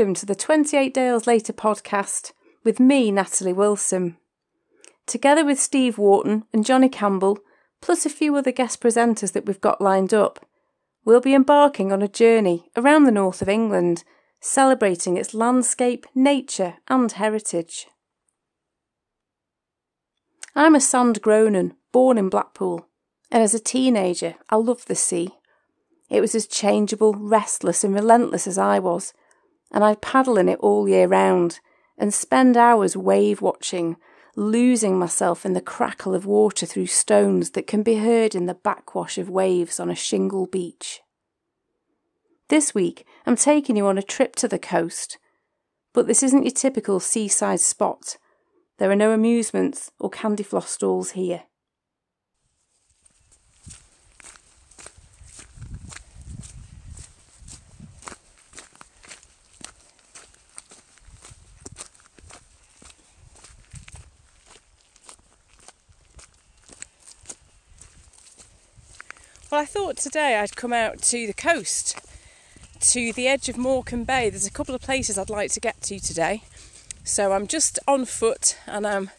welcome to the 28 Dales Later podcast with me, Natalie Wilson. Together with Steve Wharton and Johnny Campbell, plus a few other guest presenters that we've got lined up, we'll be embarking on a journey around the north of England, celebrating its landscape, nature, and heritage. I'm a sand born in Blackpool, and as a teenager, I loved the sea. It was as changeable, restless, and relentless as I was, and I'd paddle in it all year round and spend hours wave watching, losing myself in the crackle of water through stones that can be heard in the backwash of waves on a shingle beach. This week, I'm taking you on a trip to the coast, but this isn't your typical seaside spot. There are no amusements or candy floss stalls here. Well, I thought today I'd come out to the coast, to the edge of Morecambe Bay. There's a couple of places I'd like to get to today. So I'm just on foot and I'm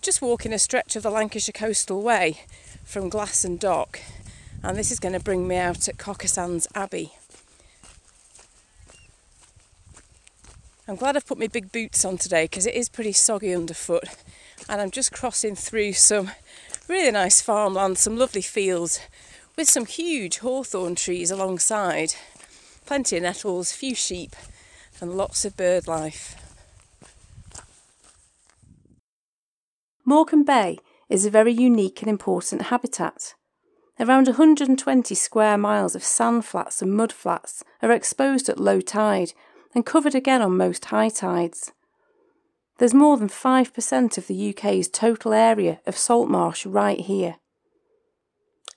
just walking a stretch of the Lancashire Coastal Way from Glasson Dock. And this is going to bring me out at Cockersands Abbey. I'm glad I've put my big boots on today because it is pretty soggy underfoot. And I'm just crossing through some really nice farmland, some lovely fields with some huge hawthorn trees alongside, plenty of nettles, few sheep, and lots of bird life. Morecambe Bay is a very unique and important habitat. Around 120 square miles of sand flats and mud flats are exposed at low tide and covered again on most high tides. There's more than 5% of the UK's total area of salt marsh right here.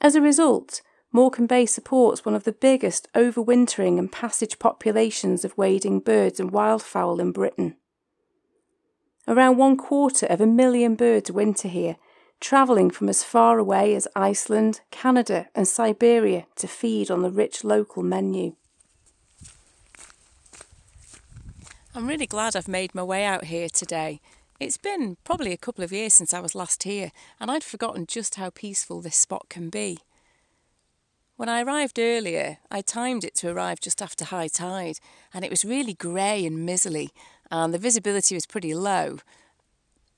As a result, Morecambe Bay supports one of the biggest overwintering and passage populations of wading birds and wildfowl in Britain. Around one quarter of a million birds winter here, travelling from as far away as Iceland, Canada, and Siberia to feed on the rich local menu. I'm really glad I've made my way out here today. It's been probably a couple of years since I was last here, and I'd forgotten just how peaceful this spot can be. When I arrived earlier, I timed it to arrive just after high tide, and it was really grey and miserly, and the visibility was pretty low.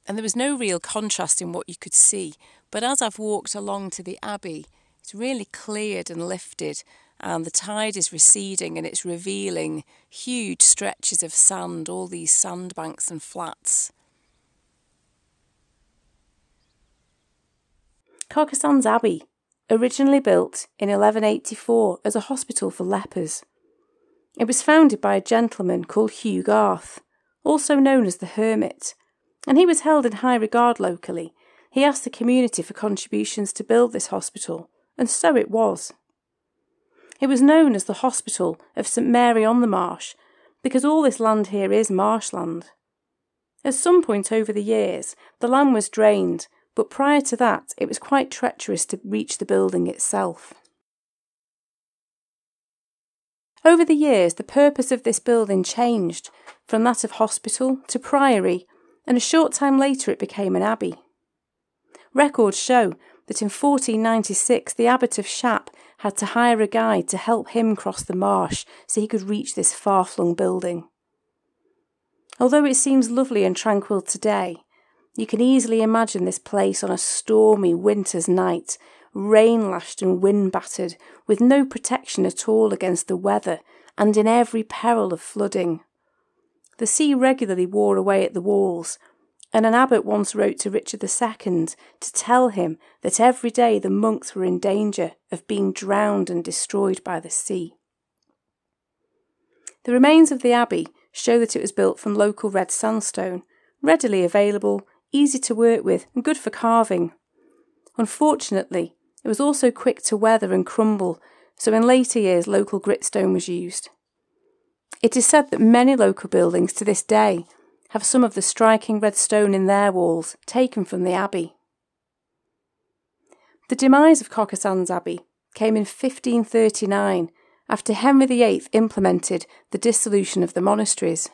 And there was no real contrast in what you could see. But as I've walked along to the Abbey, it's really cleared and lifted, and the tide is receding and it's revealing huge stretches of sand, all these sandbanks and flats. Cockersands Abbey, originally built in 1184 as a hospital for lepers. It was founded by a gentleman called Hugh Garth, also known as the Hermit, and he was held in high regard locally. He asked the community for contributions to build this hospital, and so it was. It was known as the Hospital of St Mary on the Marsh because all this land here is marshland. At some point over the years, the land was drained but prior to that, it was quite treacherous to reach the building itself. Over the years, the purpose of this building changed from that of hospital to priory, and a short time later it became an abbey. Records show that in 1496 the abbot of Shap had to hire a guide to help him cross the marsh so he could reach this far flung building. Although it seems lovely and tranquil today, you can easily imagine this place on a stormy winter's night, rain lashed and wind battered, with no protection at all against the weather, and in every peril of flooding. The sea regularly wore away at the walls, and an abbot once wrote to Richard II to tell him that every day the monks were in danger of being drowned and destroyed by the sea. The remains of the abbey show that it was built from local red sandstone, readily available easy to work with, and good for carving. Unfortunately, it was also quick to weather and crumble, so in later years local gritstone was used. It is said that many local buildings to this day have some of the striking red stone in their walls taken from the abbey. The demise of Cockersands Abbey came in 1539 after Henry VIII implemented the dissolution of the monasteries.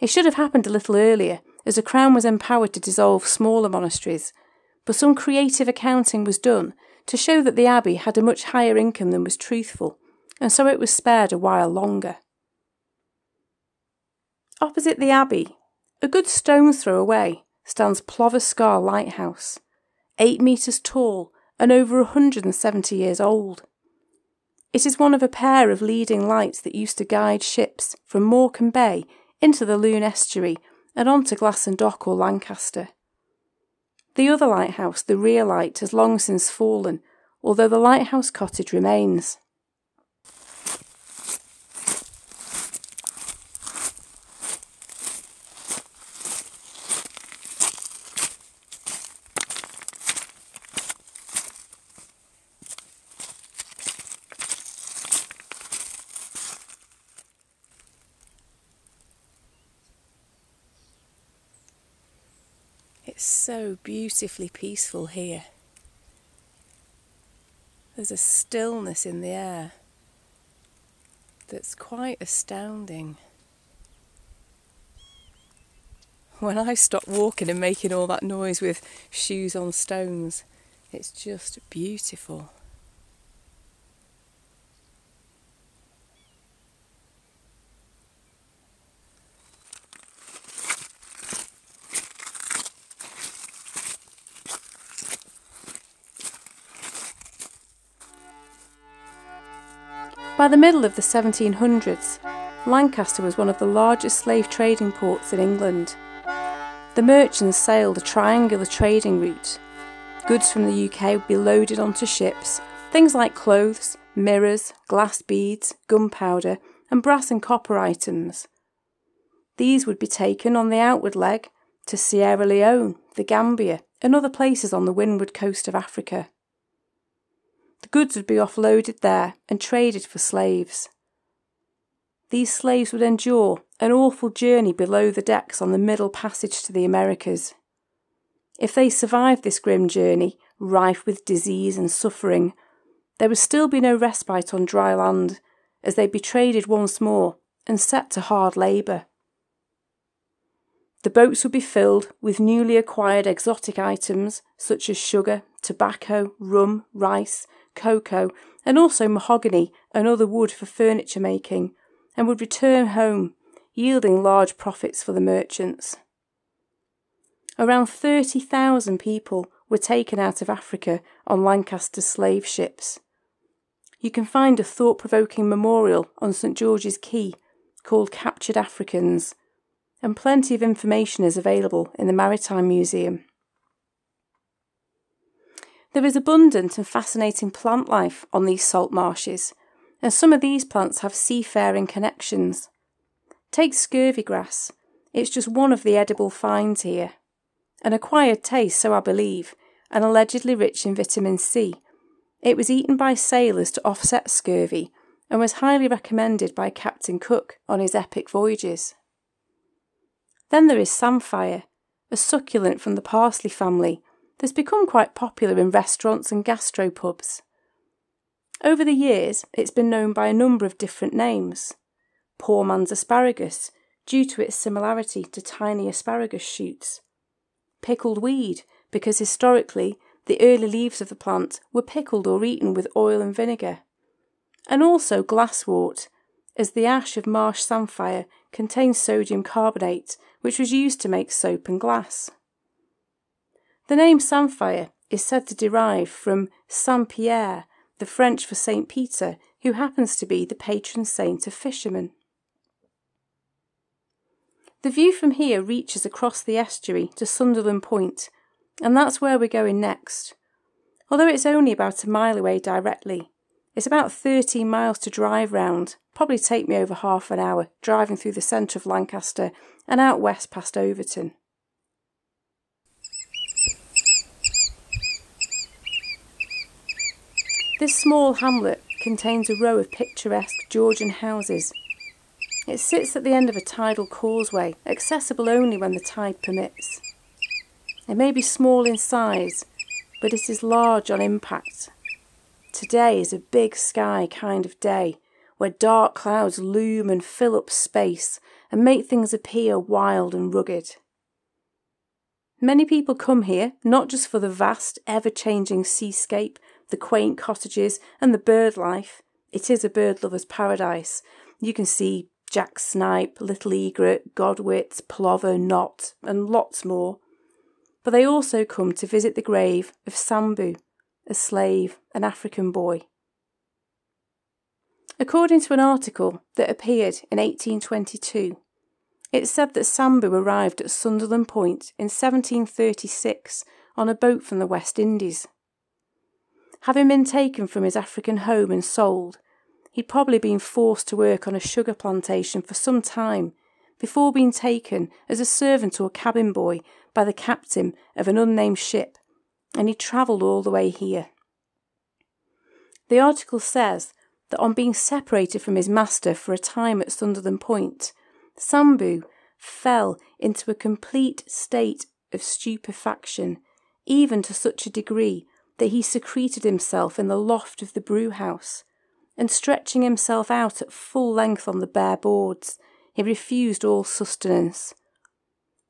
It should have happened a little earlier, as the Crown was empowered to dissolve smaller monasteries, but some creative accounting was done to show that the abbey had a much higher income than was truthful, and so it was spared a while longer. Opposite the abbey, a good stone's throw away, stands Plover Scar Lighthouse, eight metres tall and over 170 years old. It is one of a pair of leading lights that used to guide ships from Morecambe Bay into the Lune estuary and on to Glasson Dock or Lancaster. The other lighthouse, the rear light, has long since fallen, although the lighthouse cottage remains. It's so beautifully peaceful here. There's a stillness in the air that's quite astounding. When I stop walking and making all that noise with shoes on stones, it's just beautiful. By the middle of the 1700s, Lancaster was one of the largest slave trading ports in England. The merchants sailed a triangular trading route. Goods from the UK would be loaded onto ships, things like clothes, mirrors, glass beads, gunpowder, and brass and copper items. These would be taken on the outward leg to Sierra Leone, the Gambia, and other places on the windward coast of Africa. The goods would be offloaded there and traded for slaves. These slaves would endure an awful journey below the decks on the middle passage to the Americas. If they survived this grim journey, rife with disease and suffering, there would still be no respite on dry land, as they'd be traded once more and set to hard labour. The boats would be filled with newly acquired exotic items such as sugar, tobacco, rum, rice, cocoa, and also mahogany and other wood for furniture making, and would return home, yielding large profits for the merchants. Around 30,000 people were taken out of Africa on Lancaster's slave ships. You can find a thought provoking memorial on St George's Quay called Captured Africans, and plenty of information is available in the Maritime Museum. There is abundant and fascinating plant life on these salt marshes, and some of these plants have seafaring connections. Take scurvy grass, it's just one of the edible finds here. An acquired taste, so I believe, and allegedly rich in vitamin C. It was eaten by sailors to offset scurvy and was highly recommended by Captain Cook on his epic voyages. Then there is samphire, a succulent from the parsley family that's become quite popular in restaurants and gastropubs. Over the years, it's been known by a number of different names. Poor man's asparagus, due to its similarity to tiny asparagus shoots. Pickled weed, because historically the early leaves of the plant were pickled or eaten with oil and vinegar. And also glasswort, as the ash of marsh samphire contains sodium carbonate, which was used to make soap and glass. The name Samphire is said to derive from Saint Pierre, the French for Saint Peter, who happens to be the patron saint of fishermen. The view from here reaches across the estuary to Sunderland Point, and that's where we're going next. Although it's only about a mile away directly, it's about 13 miles to drive round, probably take me over half an hour driving through the centre of Lancaster and out west past Overton. This small hamlet contains a row of picturesque Georgian houses. It sits at the end of a tidal causeway, accessible only when the tide permits. It may be small in size, but it is large on impact. Today is a big sky kind of day, where dark clouds loom and fill up space and make things appear wild and rugged. Many people come here not just for the vast, ever changing seascape, the quaint cottages, and the bird life. It is a bird lover's paradise. You can see jack snipe, little egret, godwits, plover, knot, and lots more. But they also come to visit the grave of Sambo, a slave, an African boy. According to an article that appeared in 1822, it said that Sambo arrived at Sunderland Point in 1736 on a boat from the West Indies. Having been taken from his African home and sold, he'd probably been forced to work on a sugar plantation for some time before being taken as a servant or cabin boy by the captain of an unnamed ship, and he travelled all the way here. The article says that on being separated from his master for a time at Sunderland Point, Sambo fell into a complete state of stupefaction, even to such a degree that he secreted himself in the loft of the brew house, and stretching himself out at full length on the bare boards, he refused all sustenance.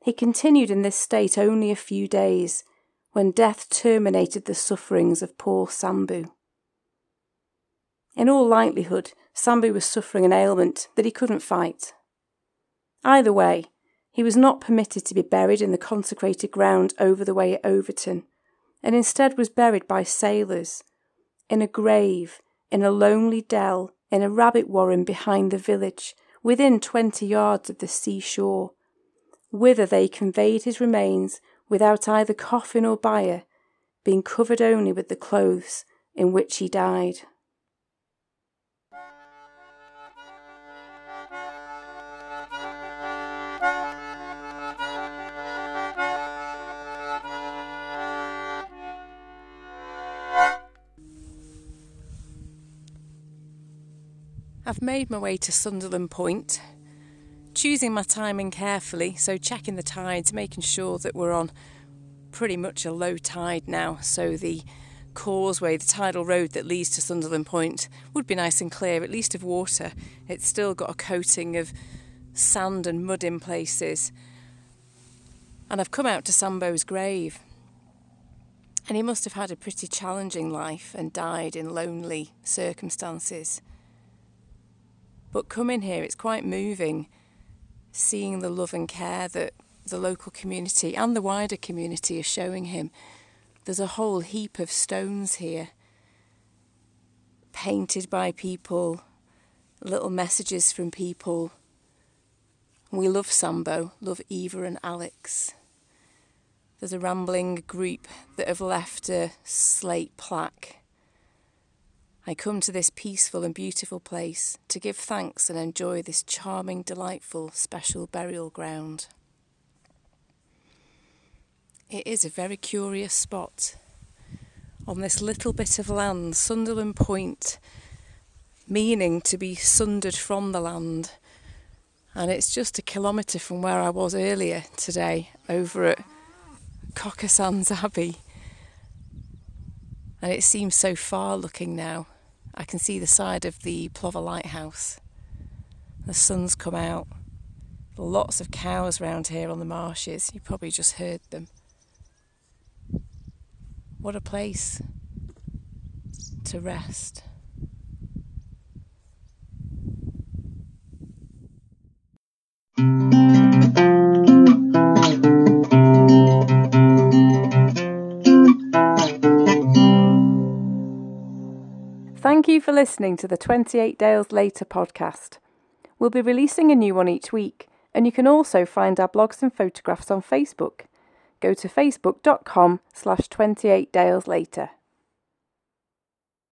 He continued in this state only a few days, when death terminated the sufferings of poor Sambo. In all likelihood, Sambo was suffering an ailment that he couldn't fight. Either way, he was not permitted to be buried in the consecrated ground over the way at Overton, and instead was buried by sailors in a grave in a lonely dell in a rabbit warren behind the village, within twenty yards of the seashore, whither they conveyed his remains without either coffin or bier, being covered only with the clothes in which he died. I've made my way to Sunderland Point, choosing my timing carefully, so checking the tides, making sure that we're on pretty much a low tide now, so the causeway, the tidal road that leads to Sunderland Point, would be nice and clear, at least of water. It's still got a coating of sand and mud in places. And I've come out to Sambo's grave. And he must have had a pretty challenging life and died in lonely circumstances. But coming here, it's quite moving seeing the love and care that the local community and the wider community are showing him. There's a whole heap of stones here, painted by people, little messages from people. We love Sambo, love Eva and Alex. There's a rambling group that have left a slate plaque I come to this peaceful and beautiful place to give thanks and enjoy this charming, delightful, special burial ground. It is a very curious spot. On this little bit of land, Sunderland Point, meaning to be sundered from the land, and it's just a kilometre from where I was earlier today over at Cockersands Abbey. And it seems so far looking now. I can see the side of the Plover Lighthouse. The sun's come out. Lots of cows round here on the marshes. You probably just heard them. What a place to rest. For listening to the 28 Dales Later podcast. We'll be releasing a new one each week, and you can also find our blogs and photographs on Facebook. Go to facebook.com slash 28 Dales Later.